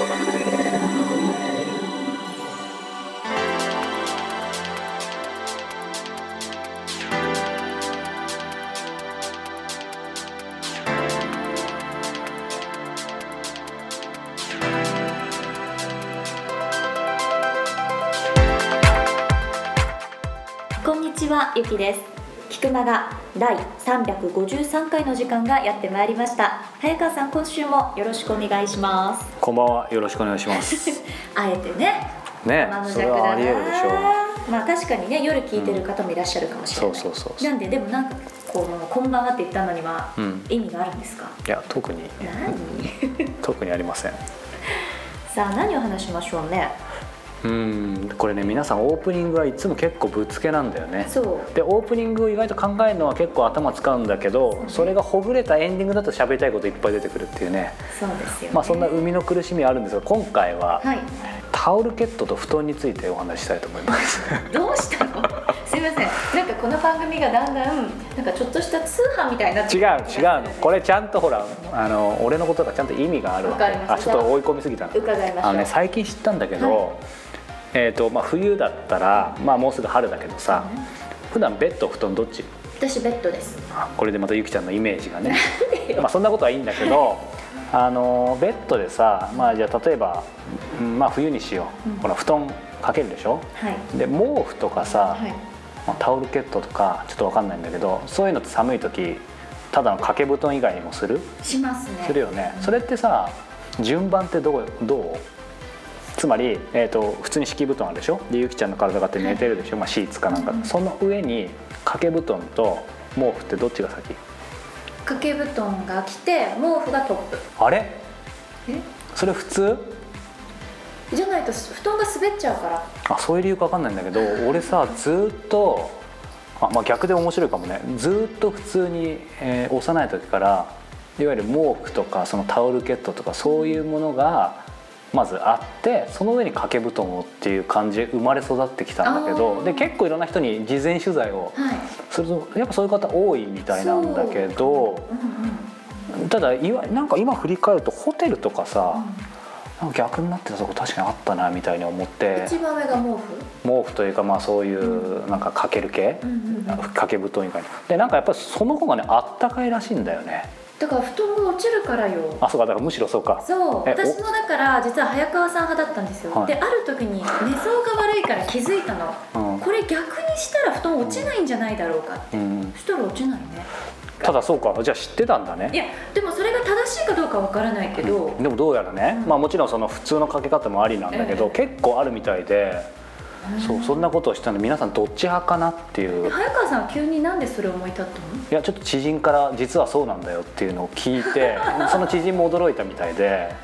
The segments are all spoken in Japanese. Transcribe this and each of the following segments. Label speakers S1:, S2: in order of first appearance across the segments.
S1: こんにちはゆきです。菊間が第353回の時間がやってまいりました。早川さん今週もよろしくお願いします。
S2: こんばんはよろしくお願いします。
S1: あえてね
S2: ねそれはありえるでしょう。
S1: まあ確かにね夜聞いてる方もいらっしゃるかもしれない、
S2: そうそうそう
S1: なんででもなんかこの「こんばんは」って言ったのには
S2: うん。
S1: 意味があるんですか、
S2: いや特に。
S1: 何？
S2: 特にありません。
S1: さあ何を話しましょうね
S2: うん。これね皆さんオープニングはいつも結構ぶっつけなんだよね。
S1: そう。
S2: でオープニングを意外と考えるのは結構頭使うんだけどそれがほぐれたエンディングだと喋りたいこといっぱい出てくるっていうね。
S1: そうですよね。
S2: まあそんな生みの苦しみはあるんですが今回は
S1: はい。
S2: タオルケットと布団についてお話ししたいと思います。
S1: どうしたの？すいません。なんかこの番組がだんだんなんかちょっとした通販みたいになって
S2: 違う違うの。これちゃんとほらあの俺のことがちゃんと意味があるわけ。あちょっと追い込みすぎたの。
S1: 伺いまし
S2: あのね最近知ったんだけど、
S1: は
S2: えーとまあ、冬だったら、まあ、もうすぐ春だけどさ、普段ベッド布団どっち？
S1: 私ベッドです。
S2: あこれでまたゆきちゃんのイメージがね。まあそんなことはいいんだけど あのベッドでさ、まあ、じゃあ例えば、うんまあ、冬にしよう、
S1: うん。
S2: ほら布団かけるでしょ？
S1: はい。
S2: で毛布とかさ、
S1: はい。
S2: まあタオルケットとかちょっと分かんないんだけどそういうのって寒い時ただの掛け布団以外にもする？
S1: しますね。
S2: するよね。それってさ順番ってどうどう？つまり、えー、と普通に敷布団あるでしょ？でゆきちゃんの体があって寝てるでしょ、まあ、シーツかなんか、
S1: うん
S2: その上に掛け布団と毛布ってどっちが先？
S1: 掛け布団が来て毛布がトップ。
S2: あれ？
S1: え？
S2: それ普通？
S1: じゃないと布団が滑っちゃうから。
S2: あそういう理由か分かんないんだけど俺さずーっとあ、まあ、逆で面白いかもね。ずーっと普通に、えー幼い時からいわゆる毛布とかそのタオルケットとかそういうものがまずあってその上に掛け布団をっていう感じで生まれ育ってきたんだけ
S1: あ
S2: ど
S1: ー。
S2: で結構いろんな人に事前取材を
S1: はい。
S2: するとやっぱそういう方多いみたいなんだけど
S1: うんうん
S2: ただいわなんか今振り返るとホテルとかさなんか逆になってたとこ確かにあったなみたいに思って
S1: 一番上が毛布？
S2: 毛布というかまあそういうなんかかける系
S1: うんうんうん。
S2: 掛け布団以外に。でなんかやっぱりその方がねあったかいらしいんだよね
S1: だから布団が落ちるからよ。
S2: あそうかだからむしろそうか。
S1: そう。私もだから実は早川さん派だったんですよ、
S2: はい。
S1: である時に寝相が悪いから気づいたの。
S2: うん。
S1: これ逆にしたら布団落ちないんじゃないだろうかって、
S2: うん
S1: そしたら落ちないね。
S2: ただそうか。じゃあ知ってたんだね。
S1: いやでもそれが正しいかどうかわからないけど、
S2: でもどうやらね、まあ、もちろんその普通のかけ方もありなんだけど、
S1: え。
S2: 結構あるみたいで、そうそんなことをしたので皆さんどっち派かなっていう。
S1: 早川さんは急になんでそれを思い立ったの？
S2: やちょっと知人から実はそうなんだよっていうのを聞いて その知人も驚いたみたいで。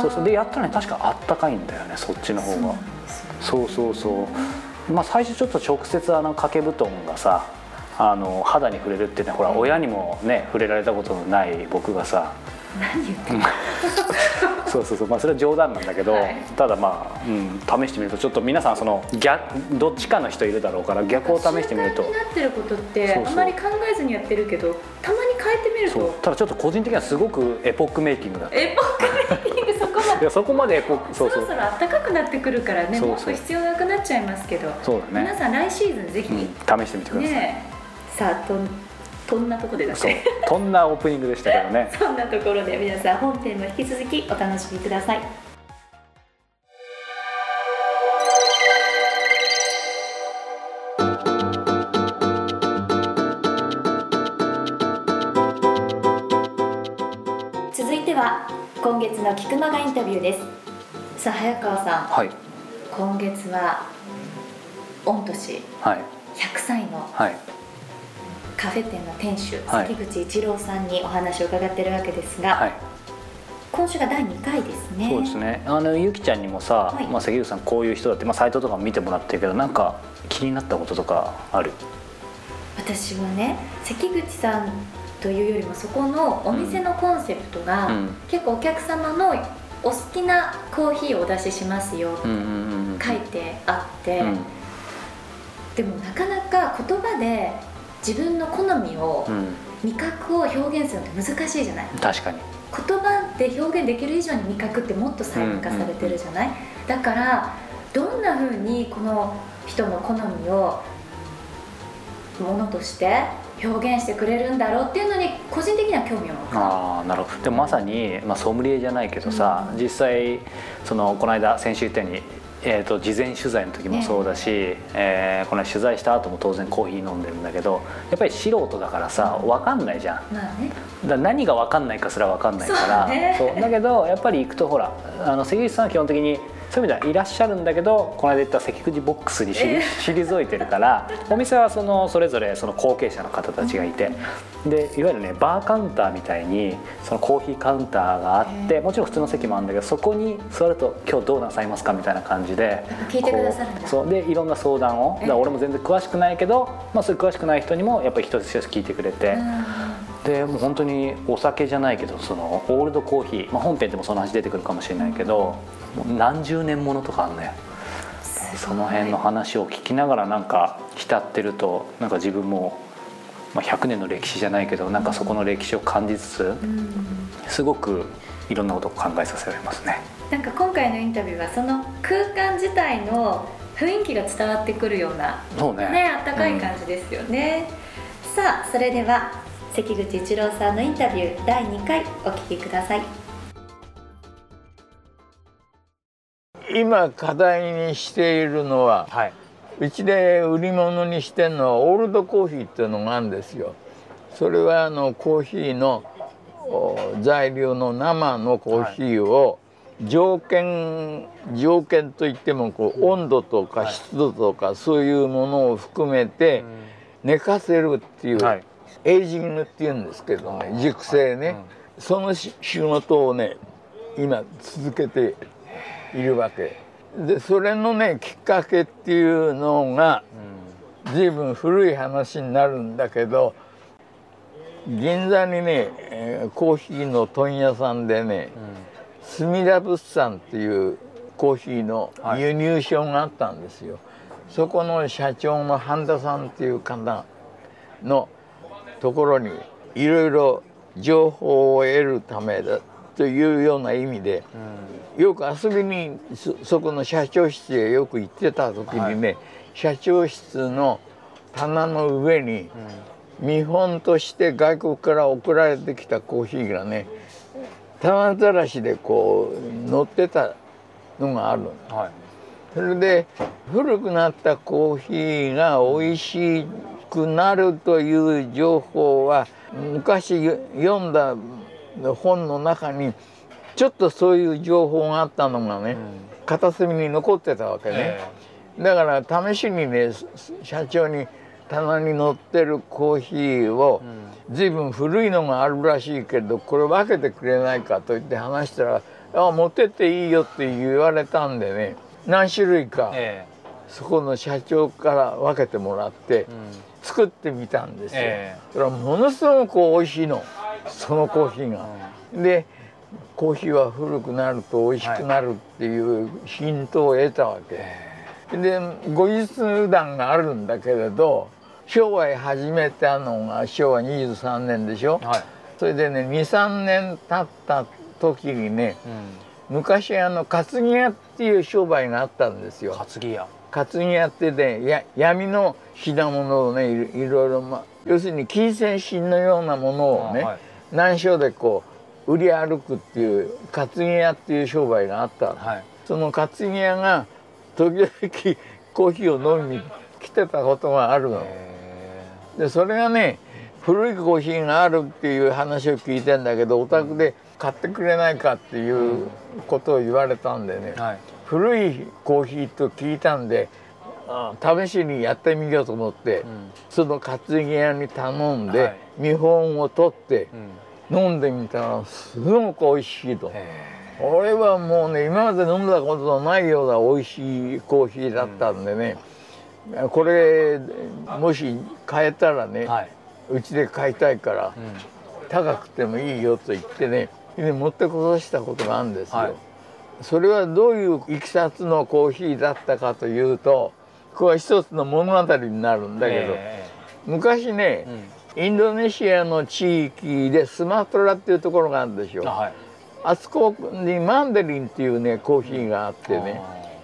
S2: そうそう。でやったらね確かあったかいんだよねそっちの方が。
S1: そうね。
S2: そうそうそう。まあ最初ちょっと直接あの掛け布団がさあの肌に触れるってねほら
S1: うん。
S2: 親にもね触れられたことのない僕がさ
S1: 何言ってんの？
S2: そうそうそう。まあそれは冗談なんだけど、
S1: はい。
S2: ただまあ、うん、試してみるとちょっと皆さんその逆どっちかの人いるだろうから逆を試してみると。
S1: 習慣になってることってあまり考えずにやってるけどたまに変えてみると。
S2: ただちょっと個人的にはすごくエポックメイキングだった。い
S1: エポックメイキング？そこまで
S2: やそこまでエポックそうそう。
S1: そろそろ暖かくなってくるからね
S2: そう
S1: 必要なくなっちゃいますけど。
S2: そうだね、
S1: 皆さん来シーズンぜひ、
S2: うん、試してみてください、
S1: ねえ。さあとんこんなとこでだっ
S2: そう。
S1: て
S2: こんなオープニングでしたけどね。
S1: そんなところで皆さん本編も引き続きお楽しみください。続いては今月の菊間がインタビューです。さあ早川さん。
S2: はい。
S1: 今月は御年。
S2: はい。
S1: 100歳の
S2: はい
S1: カフェ店の店主、
S2: はい。
S1: 関口一郎さんにお話を伺ってるわけですが、
S2: はい。
S1: 今週が第2回ですね。
S2: そうですね。あのゆきちゃんにもさ、
S1: はい。
S2: まあ、関口さんこういう人だって、まあ、サイトとかも見てもらってるけどなんか気になったこととかある？
S1: 私はね関口さんというよりもそこのお店のコンセプトが、
S2: うん。
S1: 結構お客様のお好きなコーヒーをお出ししますよ
S2: うんうんうんうん。
S1: 書いてあって、
S2: うん。
S1: でもなかなか言葉で自分の好みを
S2: うん。
S1: 味覚を表現するのって難しいじゃない？
S2: 確かに。
S1: 言葉で表現できる以上に味覚ってもっと細分化されてるじゃない、だからどんな風にこの人の好みをものとして表現してくれるんだろうっていうのに個人的には興味を持った
S2: ああなるほど。でもまさに、まあ、ソムリエじゃないけどさ、実際そのこの間先週言ったようにえーと、事前取材の時もそうだし、ええー、この取材した後も当然コーヒー飲んでるんだけどやっぱり素人だからさ分かんないじゃん、まあね、だ何が分かんないかすら分かんないから。そう、ね、だけどやっぱり行くとほらあの関口さんは基本的にそういう意味ではいらっしゃるんだけどこの間言った関口ボックスに退いてるからお店はそのそれぞれその後継者の方たちがいてでいわゆるねバーカウンターみたいにそのコーヒーカウンターがあってもちろん普通の席もあるんだけどそこに座ると「今日どうなさいますか?」みたいな感じで
S1: 聞いてくださるんだ
S2: そうでいろんな相談をだから俺も全然詳しくないけど、まあ、そういう詳しくない人にもやっぱり一つ一つ聞いてくれて。でもう本当にお酒じゃないけどそのオールドコーヒー、まあ、本編でもその話出てくるかもしれないけど何十年ものとかあんねその辺の話を聞きながらなんか浸ってるとなんか自分も、まあ、100年の歴史じゃないけどなんかそこの歴史を感じつつすごくいろんなことを考えさせられますね。
S1: なんか今回のインタビューはその空間自体の雰囲気が伝わってくるような
S2: そうね。
S1: ねあったかい感じですよね、うん、さあそれでは関口一郎さんのインタビュー第2回お聞きください。
S3: 今課題にしているのは、はい、うちで売り物にしてるのはオールドコーヒーっていうのがあるんですよ。それはあのコーヒーの材料の生のコーヒーを条件条件といってもこう温度とか湿度とかそういうものを含めて寝かせるっていう、はい、エイジングっていうんですけどね熟成ね、その仕事をね今続けているわけ。でそれのねきっかけっていうのが随分古い話になるんだけど銀座にね、えー、コーヒーの問屋さんでね、うん、墨田物産っていうコーヒーの輸入商があったんですよ、はい、そこの社長の半田さんっていう方のところにいろいろ情報を得るためだというような意味で、うん、よく遊びにそこの社長室へよく行ってた時にね、はい、社長室の棚の上に、見本として外国から送られてきたコーヒーがね玉ざらしでこう乗ってたのがある、はい、それで古くなったコーヒーが美味しくなるという情報は昔読んだ本の中にちょっとそういう情報があったのがね、うん、片隅に残ってたわけね、えー、だから試しにね社長に棚に載ってるコーヒーを、随分古いのがあるらしいけどこれ分けてくれないかと言って話したら「あ持ってっていいよ」って言われたんでね何種類か、えー、そこの社長から分けてもらって、作ってみたんですよ。えー、それはものすごく美味しいの。そのコーヒーが。でコーヒーは古くなると美味しくなるっていうヒントを得たわけ。で後日談があるんだけれど商売始めたのが昭和23年でしょ、はい、それでね23年経った時にね、うん、昔あの担ぎ屋っていう商売があったんですよ。
S2: 担ぎ屋
S3: 担ぎ屋ってねや闇の品物をねいろいろ、まあ、要するに金銭品のようなものをね、はい、難所でこう売り歩くっていう担ぎ屋っていう商売があった、はい、その担ぎ屋が時々コーヒーを飲みに来てたことがあるの。でそれがね古いコーヒーがあるっていう話を聞いてんだけどお宅で買ってくれないかっていうことを言われたんでね、はい、古いコーヒーと聞いたんで試しにやってみようと思って、うん、その担ぎ屋に頼んで、はい、見本を取って、うん、飲んでみたらすごく美味しいと。俺はもうね今まで飲んだことのないような美味しいコーヒーだったんでね、うん、これもし買えたらね、はい、うちで買いたいから、高くてもいいよと言ってね持ってこさしたことがあるんですよ。はい、それはどういういきさつのコーヒーだったかというとこれは一つの物語になるんだけど、えー、昔ね、インドネシアの地域でスマトラっていうところがあるでしょ
S2: あはい。
S3: あそこにマンデリンっていうねコーヒーがあってね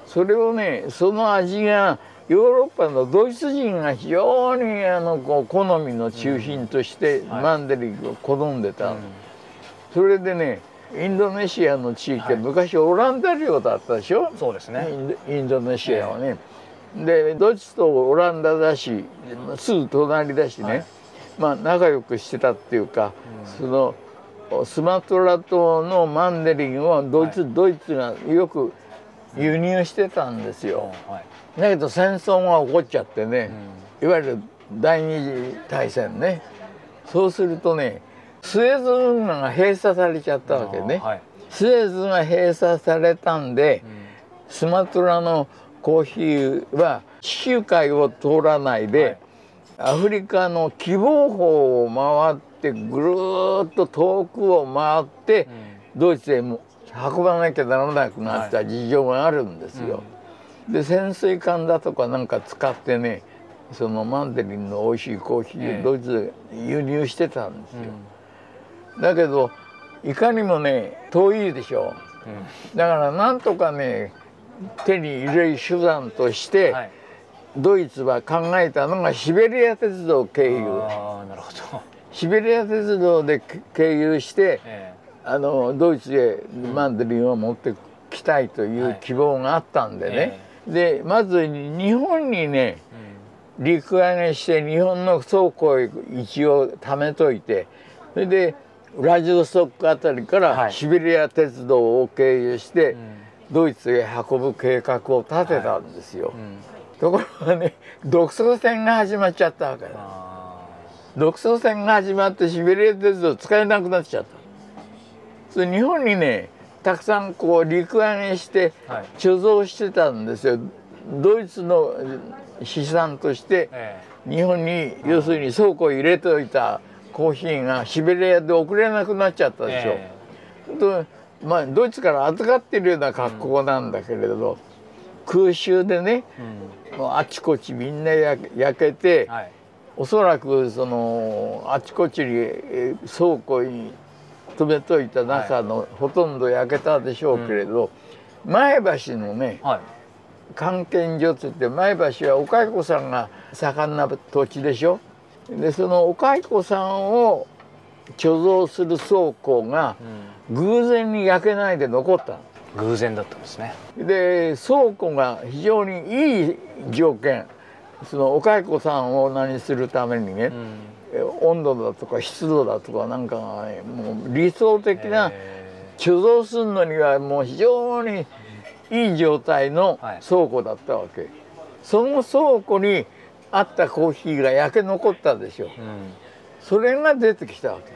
S3: それをねその味がヨーロッパのドイツ人が非常にあのこう好みの中心として
S2: はい。
S3: マンデリンを好んでた、
S2: うん。
S3: それでねインドネシアの地域って
S2: はい。
S3: 昔オランダ領だったでしょ、
S2: そうですね。
S3: インドインドネシアはね。でドイツとオランダだしすぐ隣だしね、
S2: はい。
S3: まあ仲良くしてたっていうか、そのスマトラ島のマンデリンをドイツ、
S2: は
S3: ドイツがよく輸入してたんです
S2: うん
S3: よ。
S2: はい。
S3: だけど戦争が起こっちゃってね、いわゆる第二次大戦ね。そうするとねスエズ運河が閉鎖されちゃったわけね。
S2: あはい。
S3: スエズが閉鎖されたんで、スマトラのコーヒーは地中海を通らないで、アフリカの希望峰を回ってぐるーっと遠くを回って、ドイツへも運ばなきゃならなくなった事情があるんですよ。で潜水艦だとかなんか使ってねそのマンデリンの美味しいコーヒー
S2: ええ。
S3: をドイツで輸入してたんですよ。だけどいかにもね遠いでしょ。だからなんとかね手に入れる手段として、
S2: はい。
S3: ドイツは考えたのがシベリア鉄道経由。
S2: なるほど。
S3: シベリア鉄道で経由して
S2: え
S3: あのドイツへマンデリンを持ってきたいという希望があったんでね、でまず日本にね
S2: え
S3: 陸揚げして日本の倉庫へ一応貯めといてそれでウラジオストックあたりか
S2: はい
S3: らシベリア鉄道を経由して
S2: うん
S3: ドイツへ運ぶ計画を立てたんですよ。
S2: うん
S3: ところがね独ソ戦が始まっちゃったわけだ。
S2: あ
S3: 独ソ戦が始まってシベリア鉄道使えなくなっちゃった。それ日本にねたくさんこう陸揚げして貯蔵してたんですよ。ドイツの資産として
S2: え
S3: 日本に要するに倉庫に入れておいたコーヒーがシベリアで送れなくなっちゃった
S2: え
S3: でしょ。
S2: え
S3: とまあドイツから預かってるような格好なんだけれど、空襲でね
S2: えうん。
S3: もうあちこちみんな焼けて、
S2: はい。
S3: おそらくそのあちこちにえー倉庫に止めといた中の、ほとんど焼けたでしょうけれど、前橋のね
S2: はい。
S3: 関係所って言って前橋はお蚕さんが盛んな土地でしょでそのお蚕さんを貯蔵する倉庫が偶然に焼けないで残ったの。
S2: 偶然だったんですね。
S3: で倉庫が非常にいい条件。そのお蚕さんを何するためにね、
S2: うん。
S3: え温度だとか湿度だとかなんかがねもう理想的な
S2: え
S3: 貯蔵するのにはもう非常にいい状態の
S2: はい。
S3: 倉庫だったわけ、その倉庫にあったコーヒーが焼け残ったでしょ
S2: ーうん。
S3: それが出てきたわけ。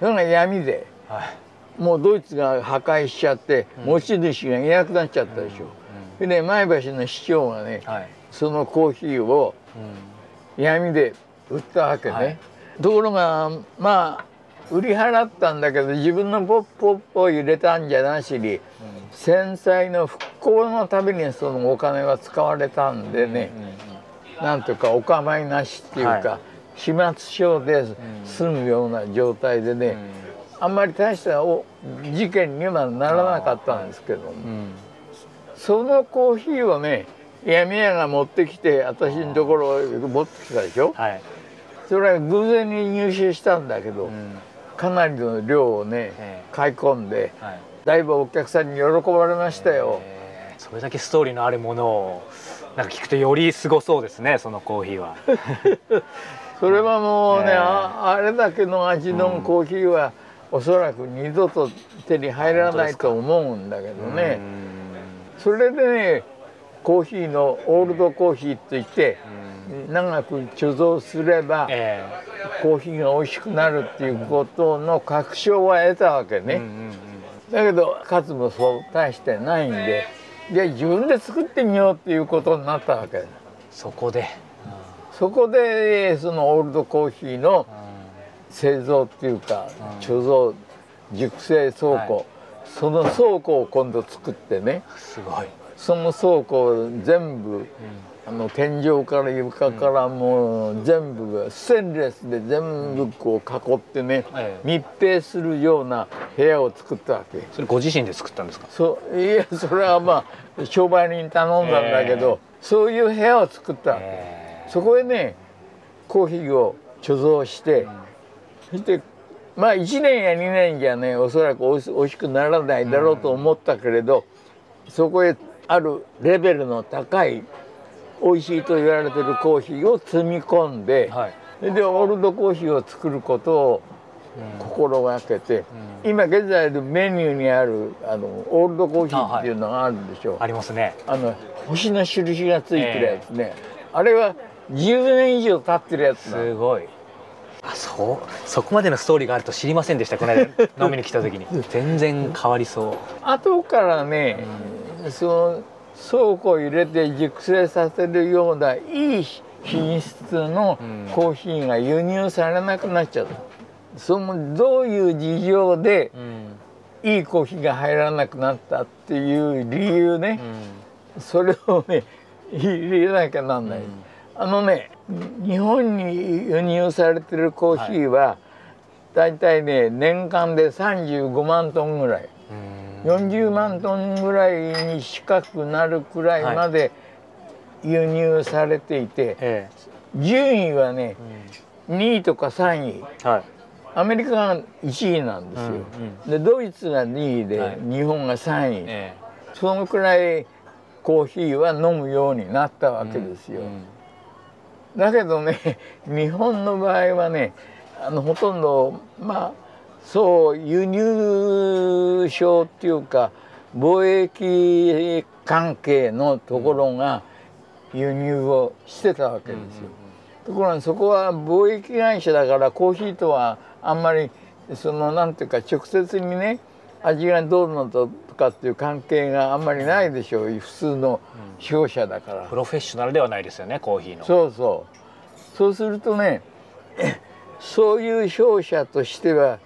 S3: それが闇で。
S2: はい。
S3: もうドイツが破壊しちゃって
S2: うん。
S3: 持ち主がいなくなっちゃったでしょ、でね前橋の市長がね
S2: はい。
S3: そのコーヒーを
S2: うん。
S3: 闇で売ったわけね、
S2: はい。
S3: ところがまあ売り払ったんだけど自分のポッポッポを入れたんじゃなしに戦災の復興のためにそのお金は使われたんでね、なんとかお構いなしっていうか、
S2: は
S3: 始末書で済むような状態でね、あんまり大したお事件にはならなかったんですけども、
S2: うん。うん
S3: そのコーヒーをね闇屋が持ってきて私のところへ持ってきたでしょ？
S2: はい。
S3: それは偶然に入手したんだけど、
S2: うん。
S3: かなりの量をね
S2: え
S3: 買い込んで
S2: はい。
S3: だいぶお客さんに喜ばれましたよ。
S2: えーそれだけストーリーのあるものをなんか聞くとよりすごそうですねそのコーヒーは。
S3: それはもうね、
S2: ええ。
S3: ああれだけの味のコーヒーは、おそらく二度と手に入らないと思うんだけどね、それでねコーヒーのオールドコーヒーといって
S2: うん。
S3: 長く貯蔵すれば
S2: え
S3: コーヒーが美味しくなるっていうことの確証は得たわけね、
S2: えうんうんうん。
S3: だけど数もそう大してないんでじゃあ自分で作ってみようっていうことになったわけ。
S2: そこで。
S3: そこでそのオールドコーヒーの
S2: う
S3: 製造っていうか
S2: うん。
S3: 貯蔵熟成倉庫、
S2: はい。
S3: その倉庫を今度作ってね。
S2: んすごい。
S3: その倉庫を全部あの天井から床からもう全部がステンレスで全部こう囲ってね、
S2: ええ。
S3: 密閉するような部屋を作ったわけ。
S2: それご自身で作ったんですか？
S3: そういやそれはまあ商売人に頼んだんだけど、そういう部屋を作ったわけ、
S2: え
S3: そこへねコーヒーを貯蔵して、そしてまあ1年や2年じゃねおそらくおいしおいしくならないだろうと思ったけれど、そこへあるレベルの高い美味しいと言われてるコーヒーを積み込んで、
S2: はい。
S3: でオールドコーヒーを作ることを心がけて、今現在のメニューにあるあのオールドコーヒーっていうのがあるでしょう。
S2: ありますね。
S3: あの星の印がついてるやつね、あれは10年以上経ってるやつ
S2: すごい。あそう。そこまでのストーリーがあると知りませんでした。この間 飲みに来た時に。全然変わりそう。
S3: 後からね、その倉庫を入れて熟成させるようないい品質の
S2: うん。
S3: コーヒーが輸入されなくなっちゃった。そのどういう事情で
S2: うん。
S3: いいコーヒーが入らなくなったっていう理由ね、それをね入れなきゃなんない、あのね日本に輸入されてるコーヒーは、だい。たいね年間で35万トンぐらい。
S2: うん
S3: 40万トンぐらいに近くなるくらいまで輸入されていて、
S2: え
S3: 順位はね
S2: え
S3: 2位とか3位。
S2: はい。
S3: アメリカが1位なんですよ、
S2: うん
S3: でドイツが2位で、
S2: はい。
S3: 日本が3位、
S2: え
S3: そのくらいコーヒーは飲むようになったわけですよ、だけどね日本の場合はねあのほとんどまあそう輸入商っていうか貿易関係のところが輸入をしてたわけですよ。ところがそこは貿易会社だからコーヒーとはあんまりそのなんていうか直接にね味がどうのとかっていう関係があんまりないでしょう普通の商社だから。
S2: プロフェッショナルではないですよねコーヒーの。
S3: そうそう。そうするとねそういう商社としては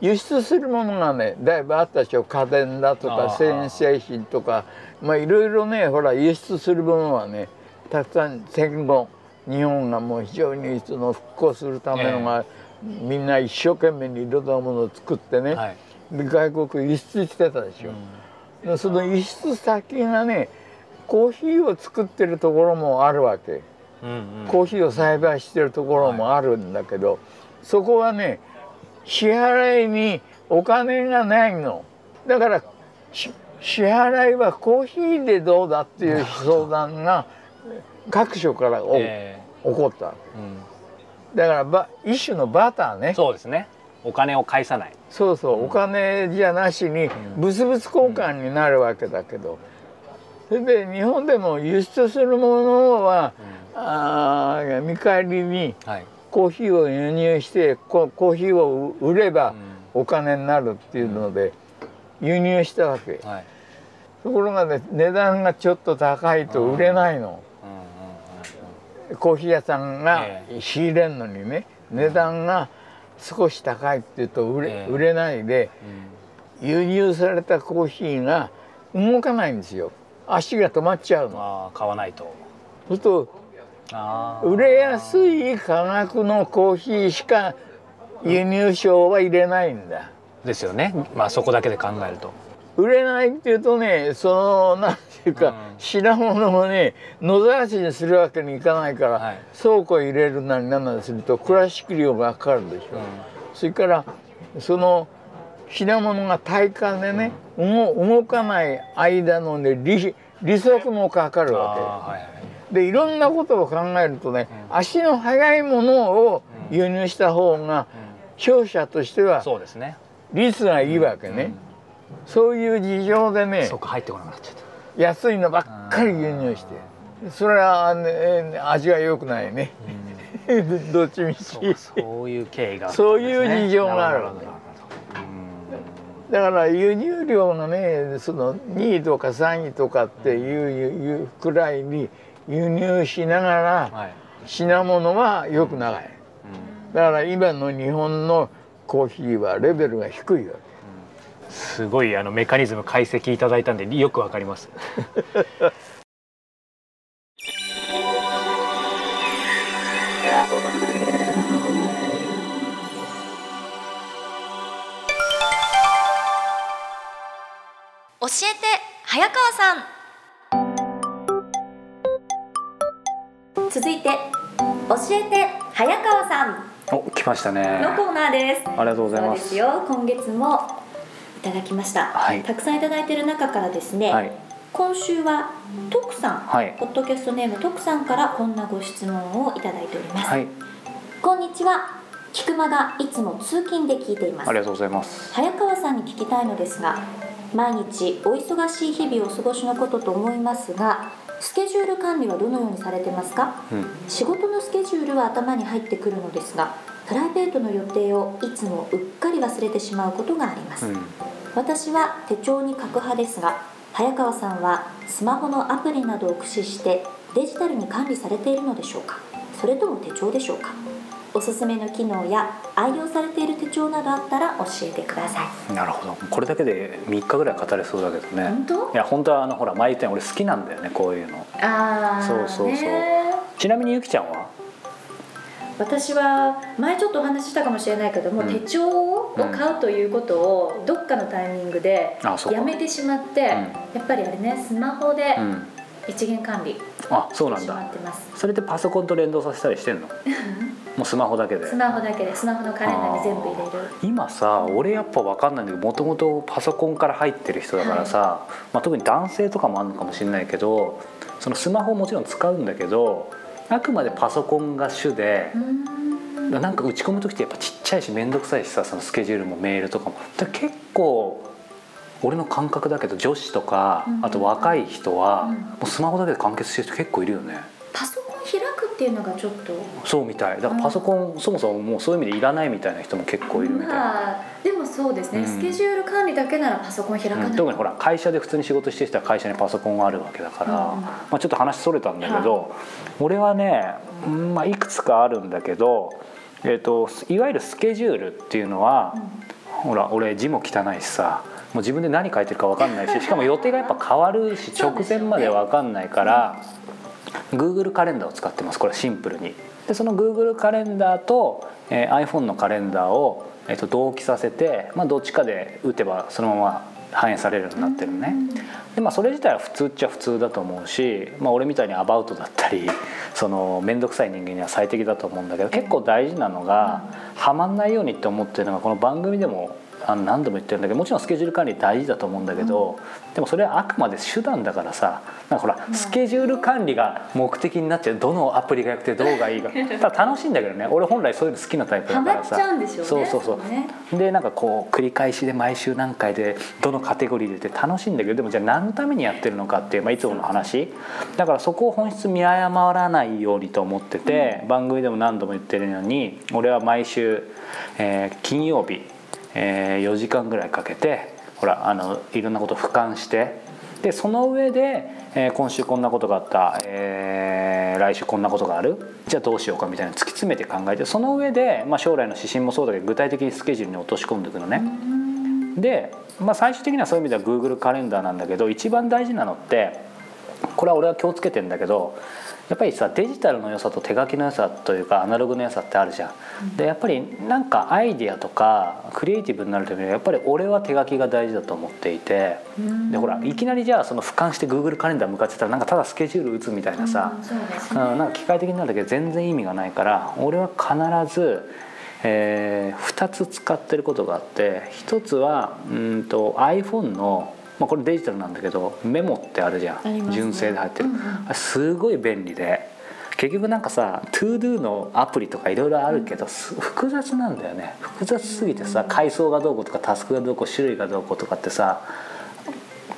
S3: 輸出するものがねだいぶあったでしょ。家電だとか繊製品とか。まあいろいろねほら輸出するものはねたくさん戦後日本がもう非常にその復興するためのが、みんな一生懸命にいろんなものを作ってね、
S2: はい。
S3: で外国輸出してたでしょ。でその輸出先がねコーヒーを作ってるところもあるわけ。
S2: うんうん。
S3: コーヒーを栽培してるところもあるんだけど、そこはね支払いにお金がないの。だからし支払いはコーヒーでどうだっていう相談が各所からお、
S2: え
S3: 起こった。
S2: えうん。
S3: だからば一種のバターね。
S2: そうですね。お金を返さない。
S3: そうそう、お金じゃなしに物々交換になるわけだけど、それで日本でも輸出するものは、あー見返りに
S2: はい
S3: コーヒーを輸入してココーヒーを売ればお金になるっていうので輸入したわけ、
S2: はい。
S3: ところがね値段がちょっと高いと売れないの、
S2: うん
S3: コーヒー屋さんが
S2: え
S3: 仕入れるのにね値段が少し高いって言うと売れ,、
S2: ええ。
S3: 売れないで輸入されたコーヒーが動かないんですよ。足が止まっちゃうの。
S2: 買わないと。
S3: そうすると売れやすい価格のコーヒーしか輸入商は入れないんだ。
S2: ですよね。まあそこだけで考えると。
S3: 売れないっていうとねそのなんていうか、
S2: うん。
S3: 品物をね野ざらしにするわけにいかないから、
S2: はい。
S3: 倉庫入れるなりなんなりすると倉敷料がかかるでしょ、それからその品物が対価でね、動動かない間のね利利息もかかる
S2: あ
S3: わけでいろんなことを考えるとね、足の速いものを輸入した方が商社としては
S2: そうですね。
S3: 率がいいわけね、そういう事情でね
S2: そっか入ってこなくなっちゃった。
S3: 安いのばっかり輸入してそれは、ね、味が良くないね、どっちみち。
S2: そうそういう経緯があったん
S3: そういう事情がある
S2: なほどなるほど。うん
S3: だから輸入量がねその2位とか3位とかっていうくらいに輸入しながら品物はよく長い、だから今の日本のコーヒーはレベルが低いわ、
S2: すごいあのメカニズム解析いただいたんでよくわかります。
S1: 教えて早川さん。続いて教えて早川さん。
S2: お来ましたね。
S1: のコーナーです。
S2: ありがとうございま
S1: す。今月もいただきました、
S2: はい。
S1: たくさんいただいている中からですね、
S2: はい。
S1: 今週は徳さん、
S2: はい。
S1: ポッドキャストネーム徳さんからこんなご質問をいただいております、
S2: はい。
S1: こんにちは。菊間がいつも通勤で聞いています。
S2: ありがとうございます。
S1: 早川さんに聞きたいのですが毎日お忙しい日々をお過ごしのことと思いますがスケジュール管理はどのようにされてますか？
S2: うん。
S1: 仕事のスケジュールは頭に入ってくるのですがプライベートの予定をいつもうっかり忘れてしまうことがあります、
S2: うん。
S1: 私は手帳に書く派ですが早川さんはスマホのアプリなどを駆使してデジタルに管理されているのでしょうか？それとも手帳でしょうか？おすすめの機能や愛用されている手帳などあったら教えてください。
S2: なるほど。これだけで3日ぐらい語れそうだけどね。
S1: 本当？
S2: いや本当はあのほら前言ったように俺好きなんだよねこういうの。
S1: ああ
S2: そうそうそう。ちなみにゆきちゃんは？
S1: 私は前ちょっとお話ししたかもしれないけども、
S2: うん。
S1: 手帳を買うということをどっかのタイミングでやめてしまって、やっぱりあれねスマホで
S2: うん
S1: 一元管理
S2: あそうなんだ。それでパソコンと連動させたりしてんの？もうスマホだけで。
S1: スマホだけでスマホのカレンダーに全部入れる。
S2: 今さ俺やっぱ分かんないんだけどもともとパソコンから入ってる人だからさ、まあ、特に男性とかもあるのかもしれないけどそのスマホもちろん使うんだけどあくまでパソコンが主でなんか打ち込む時ってやっぱちっちゃいし面倒くさいしさそのスケジュールもメールとかも。結構俺の感覚だけど女子とか
S1: うん
S2: あと若い人は
S1: うん。
S2: もうスマホだけで完結してる人結構いるよね。
S1: パソコン開くっていうのがちょっと。
S2: そうみたい。だからパソコンそもそももうそういう意味でいらないみたいな人も結構いるみたいな。
S1: まあでもそうですね、
S2: うん。
S1: スケジュール管理だけならパソコン開かない、
S2: うん。特にほら会社で普通に仕事してる人は会社にパソコンがあるわけだから、
S1: うん
S2: まあ、ちょっと話それたんだけど、俺はね、うんまあ、いくつかあるんだけど、えー、といわゆるスケジュールっていうのは、ほら俺字も汚いしさもう自分で何書いてるか分かんないし しかも予定がやっぱ変わるし直前まで分かんないから、Google カレンダーを使ってますこれシンプルに。でその Google カレンダーと、えー iPhone のカレンダーを、えー、と同期させて、まあ、どっちかで打てばそのまま反映されるようになってるのね。でまあそれ自体は普通っちゃ普通だと思うし、まあ、俺みたいにアバウトだったりその面倒くさい人間には最適だと思うんだけど結構大事なのがはまんないようにって思ってるのがこの番組でもあの何度も言ってるんだけどもちろんスケジュール管理大事だと思うんだけど、でもそれはあくまで手段だからさなんかほらスケジュール管理が目的になっちゃうどのアプリが良くてどうがいいか。ただ楽しいんだけどね俺本来そういうの好きなタイプだ
S1: ハ
S2: からさ。そうそうそう。
S1: ね。
S2: でなんかこう繰り返しで毎週何回でどのカテゴリーでって楽しいんだけどでもじゃあ何のためにやってるのかっていう、まあ、いつもの話。だからそこを本質見誤らないようにと思ってて、番組でも何度も言ってるように俺は毎週、えー金曜日、え4時間ぐらいかけてほらあのいろんなこと俯瞰してでその上で、えー今週こんなことがあった、えー来週こんなことがあるじゃあどうしようかみたいな突き詰めて考えてその上で、まあ、将来の指針もそうだけど具体的にスケジュールに落とし込んでいくのね。で、まあ、最終的にはそういう意味では Google カレンダーなんだけど一番大事なのってこれは俺は気をつけてんだけどやっぱりさデジタルの良さと手書きの良さというかアナログの良さってあるじゃん。でやっぱりなんかアイディアとかクリエイティブになるためにはやっぱり俺は手書きが大事だと思っていてでほらいきなりじゃあその俯瞰して Google カレンダー向かってたらなんかただスケジュール打つみたいなさ、
S1: うんね。
S2: うん、なんか機械的になるだけで全然意味がないから俺は必ず、え2つ使ってることがあって1つはうんと iPhone の、まあ、これデジタルなんだけどメモってあるじゃん、
S1: ね。
S2: 純正で入ってる、
S1: うんうん。
S2: すごい便利で。結局なんかさ ToDo のアプリとかいろいろあるけど、す複雑なんだよね。複雑すぎてさ階層がどうこうとかタスクがどうこう種類がどうこうとかってさ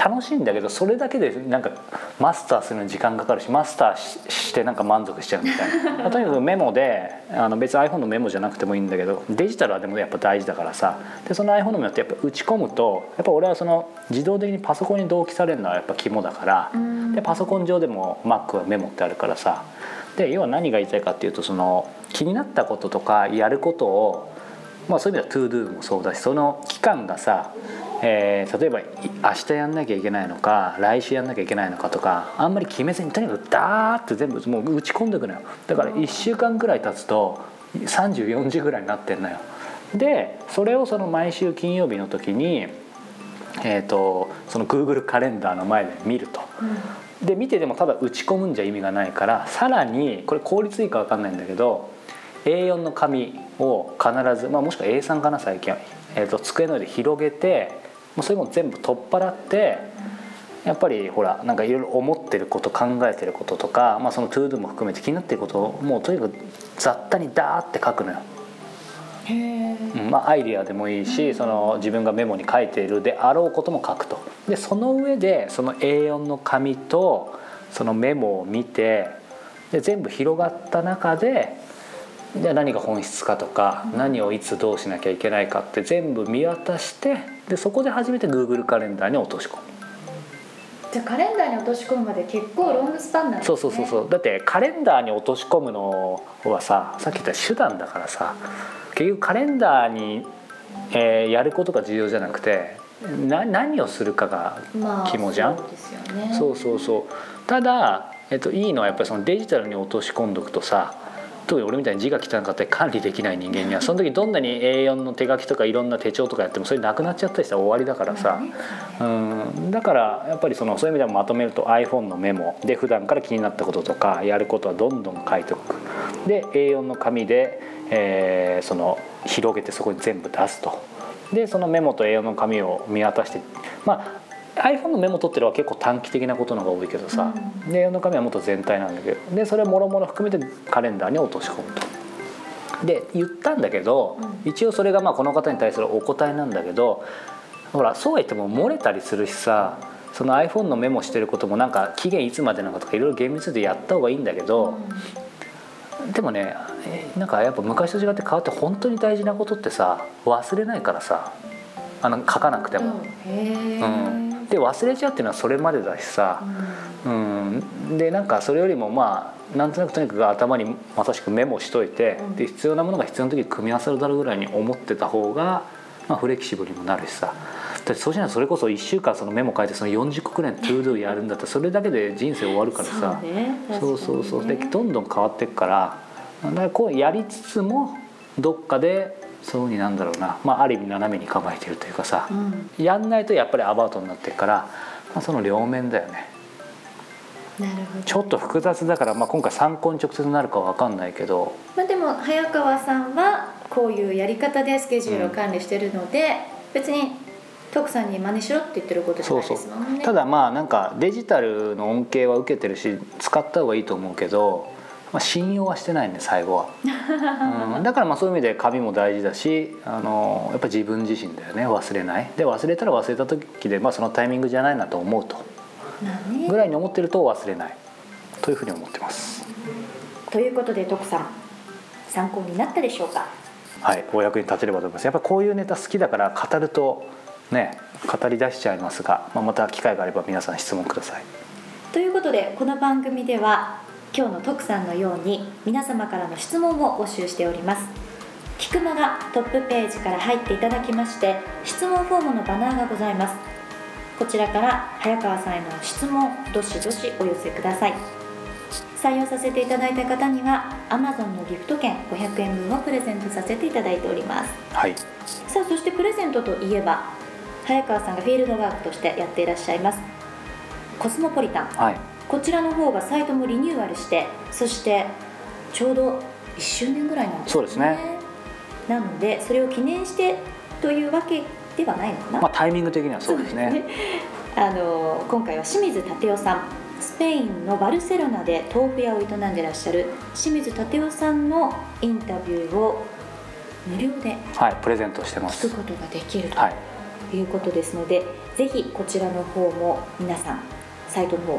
S2: 楽しいんだけどそれだけでなんかマスターするのに時間かかるしマスターししてなんか満足しちゃうみたいな。とにかくメモであの別に iPhone のメモじゃなくてもいいんだけどデジタルはでもやっぱ大事だからさ。でその iPhone のメモってやっぱ打ち込むとやっぱ俺はその自動的にパソコンに同期されるのはやっぱ肝だから。でパソコン上でも Mac はメモってあるからさ。で要は何が言いたいかっていうとその気になったこととかやることをまあ、そういう意味では ToDo もそうだしその期間がさ、えー例えばい明日やんなきゃいけないのか来週やんなきゃいけないのかとかあんまり決めずにとにかくダーって全部もう打ち込んでいくのよ。だから1週間ぐらい経つと3040ぐらいになってんのよ。でそれをその毎週金曜日の時にえーと、その Google カレンダーの前で見ると。で見ててもただ打ち込むんじゃ意味がないからさらにこれ効率いいか分かんないんだけど A4 の紙を必ず、まあ、もしくは A3 かな最近は、えーと、机の上で広げてもうそれも全部取っ払ってやっぱりほらなんかいろいろ思ってること考えてることとか、まあ、その to do も含めて気になってることをもうとにかく雑多にダーって書くのよ。まあ、アイディアでもいいしその自分がメモに書いているであろうことも書くと。でその上でその A4 の紙とそのメモを見てで全部広がった中でじゃあ何が本質かとか何をいつどうしなきゃいけないかって全部見渡してでそこで初めて Google カレンダーに落とし込む。
S1: じゃあカレンダーに落とし込むまで結構ロングスパンなんね。
S2: そうそうそうそう。だってカレンダーに落とし込むのはささっき言った手段だからさ結局カレンダーに、えー、やることが重要じゃなくてな何をするかが肝じゃん、まあ、そう、ね、そうそうそう。ただ、えっと、いいのはやっぱりそのデジタルに落とし込んどくとさ特に俺みたいに字が汚かったり管理できない人間にはその時どんなに A4 の手書きとかいろんな手帳とかやってもそれなくなっちゃったりしたら終わりだからさ、うん、だからやっぱりそのそういう意味でもまとめると iPhone のメモで普段から気になったこととかやることはどんどん書いておく。で A4 の紙で、えー、その広げてそこに全部出すと。でそのメモと A4 の紙を見渡してまあ iPhone のメモ取ってるは結構短期的なことの方が多いけどさ、うん、で A4 の紙はもっと全体なんだけど。でそれをもろもろ含めてカレンダーに落とし込むと。で言ったんだけど、うん、一応それがまあこの方に対するお答えなんだけどほらそうは言っても漏れたりするしさその iPhone のメモしてることもなんか期限いつまでなのかとかいろいろ厳密でやった方がいいんだけど、うん、でもねなんかやっぱ昔と違って変わって本当に大事なことってさ忘れないからさあの書かなくても。うんで忘れちゃうっていうのはそれまでだしさ、うん、うん、でなんかそれよりもまあなんとなくとにかく頭にまさしくメモしといて、うん、で必要なものが必要な時に組み合わさるだろうぐらいに思ってた方が、まあ、フレキシブルにもなるしさ。だそうしないとそれこそ1週間そのメモ書いてその40個くらいの to do やるんだったらそれだけで人生終わるからさ。そう、ね。そうそうそう。でどんどん変わっていくからだからこうやりつつもどっかでそうになんだろうな、まあ、ある意味斜めに構えてるというかさ、うん、やんないとやっぱりアバウトになってるから、まあ、その両面だよね。
S1: なるほど。
S2: ちょっと複雑だから、まあ、今回参考に直接なるかは分かんないけど、
S1: まあ、でも早川さんはこういうやり方でスケジュールを管理してるので、うん、別に徳さんに真似しろって言ってることじゃないですもんね。そうそう。
S2: ただまあなんかデジタルの恩恵は受けてるし使った方がいいと思うけどまあ、信用はしてないね最後は、うん、だからまあそういう意味で紙も大事だしあのやっぱ自分自身だよね忘れない。で忘れたら忘れた時で、まあ、そのタイミングじゃないなと思うと。ぐらいに思ってると忘れない。というふうに思ってます。
S1: ということで徳さん参考になったでしょうか？
S2: はい。お役に立てればと思います。やっぱこういうネタ好きだから語るとね語り出しちゃいますが、まあ、また機会があれば皆さん質問ください。
S1: ということでこの番組では今日の徳さんのように皆様からの質問を募集しております。聞く間がトップページから入っていただきまして質問フォームのバナーがございます。こちらから早川さんへの質問どしどしお寄せください。採用させていただいた方には Amazon のギフト券500円分をプレゼントさせていただいております。
S2: はい。
S1: さあそしてプレゼントといえば早川さんがフィールドワークとしてやっていらっしゃいますコスモポリタン、
S2: はい
S1: こちらの方がサイトもリニューアルしてそしてちょうど1周年ぐらいなんですね。
S2: そうですね。
S1: なのでそれを記念してというわけではないのかな、
S2: まあ、タイミング的にはそうですね、ね、
S1: あの今回は清水立夫さんスペインのバルセロナで豆腐屋を営んでらっしゃる清水立夫さんのインタビューを無料で
S2: はいプレゼントしてます。
S1: 聞くことができるとい。うことですので、はい、ぜひこちらの方も皆さんサイトの方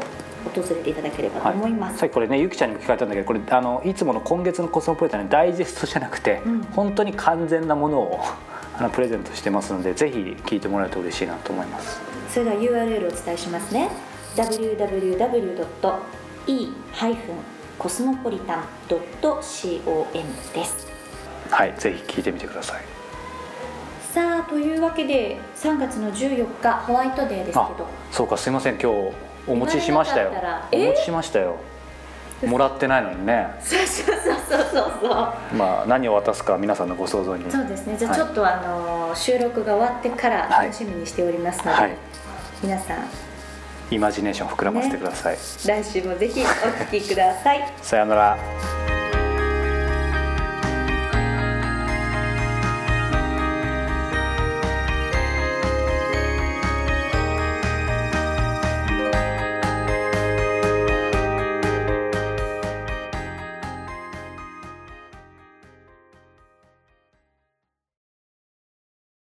S1: 訪れていただければと思います、はい、
S2: さっきこれねゆきちゃんにも聞かれたんだけどこれあのいつもの今月のコスモポリタンのダイジェストじゃなくて、うん、本当に完全なものを あのプレゼントしてますのでぜひ聞いてもらえると嬉しいなと思います。
S1: それでは URL をお伝えしますね。www.e-cosmopolitan.com です
S2: はいぜひ聞いてみてください
S1: さあというわけで3月の14日ホワイトデーですけど
S2: そうかすいません今日お持ちしましたよ。お持ちしましたよ。もらってないのにね。
S1: そうそうそうそうそう。
S2: まあ何を渡すかは皆さんのご想像に。
S1: そうですね。じゃあ
S2: はい。
S1: ちょっとあの収録が終わってから
S2: はい。
S1: 楽しみにしておりますので、
S2: はい。
S1: 皆さん。
S2: イマジネーション膨らませてください、
S1: 来週もぜひお聞きください、
S2: さようなら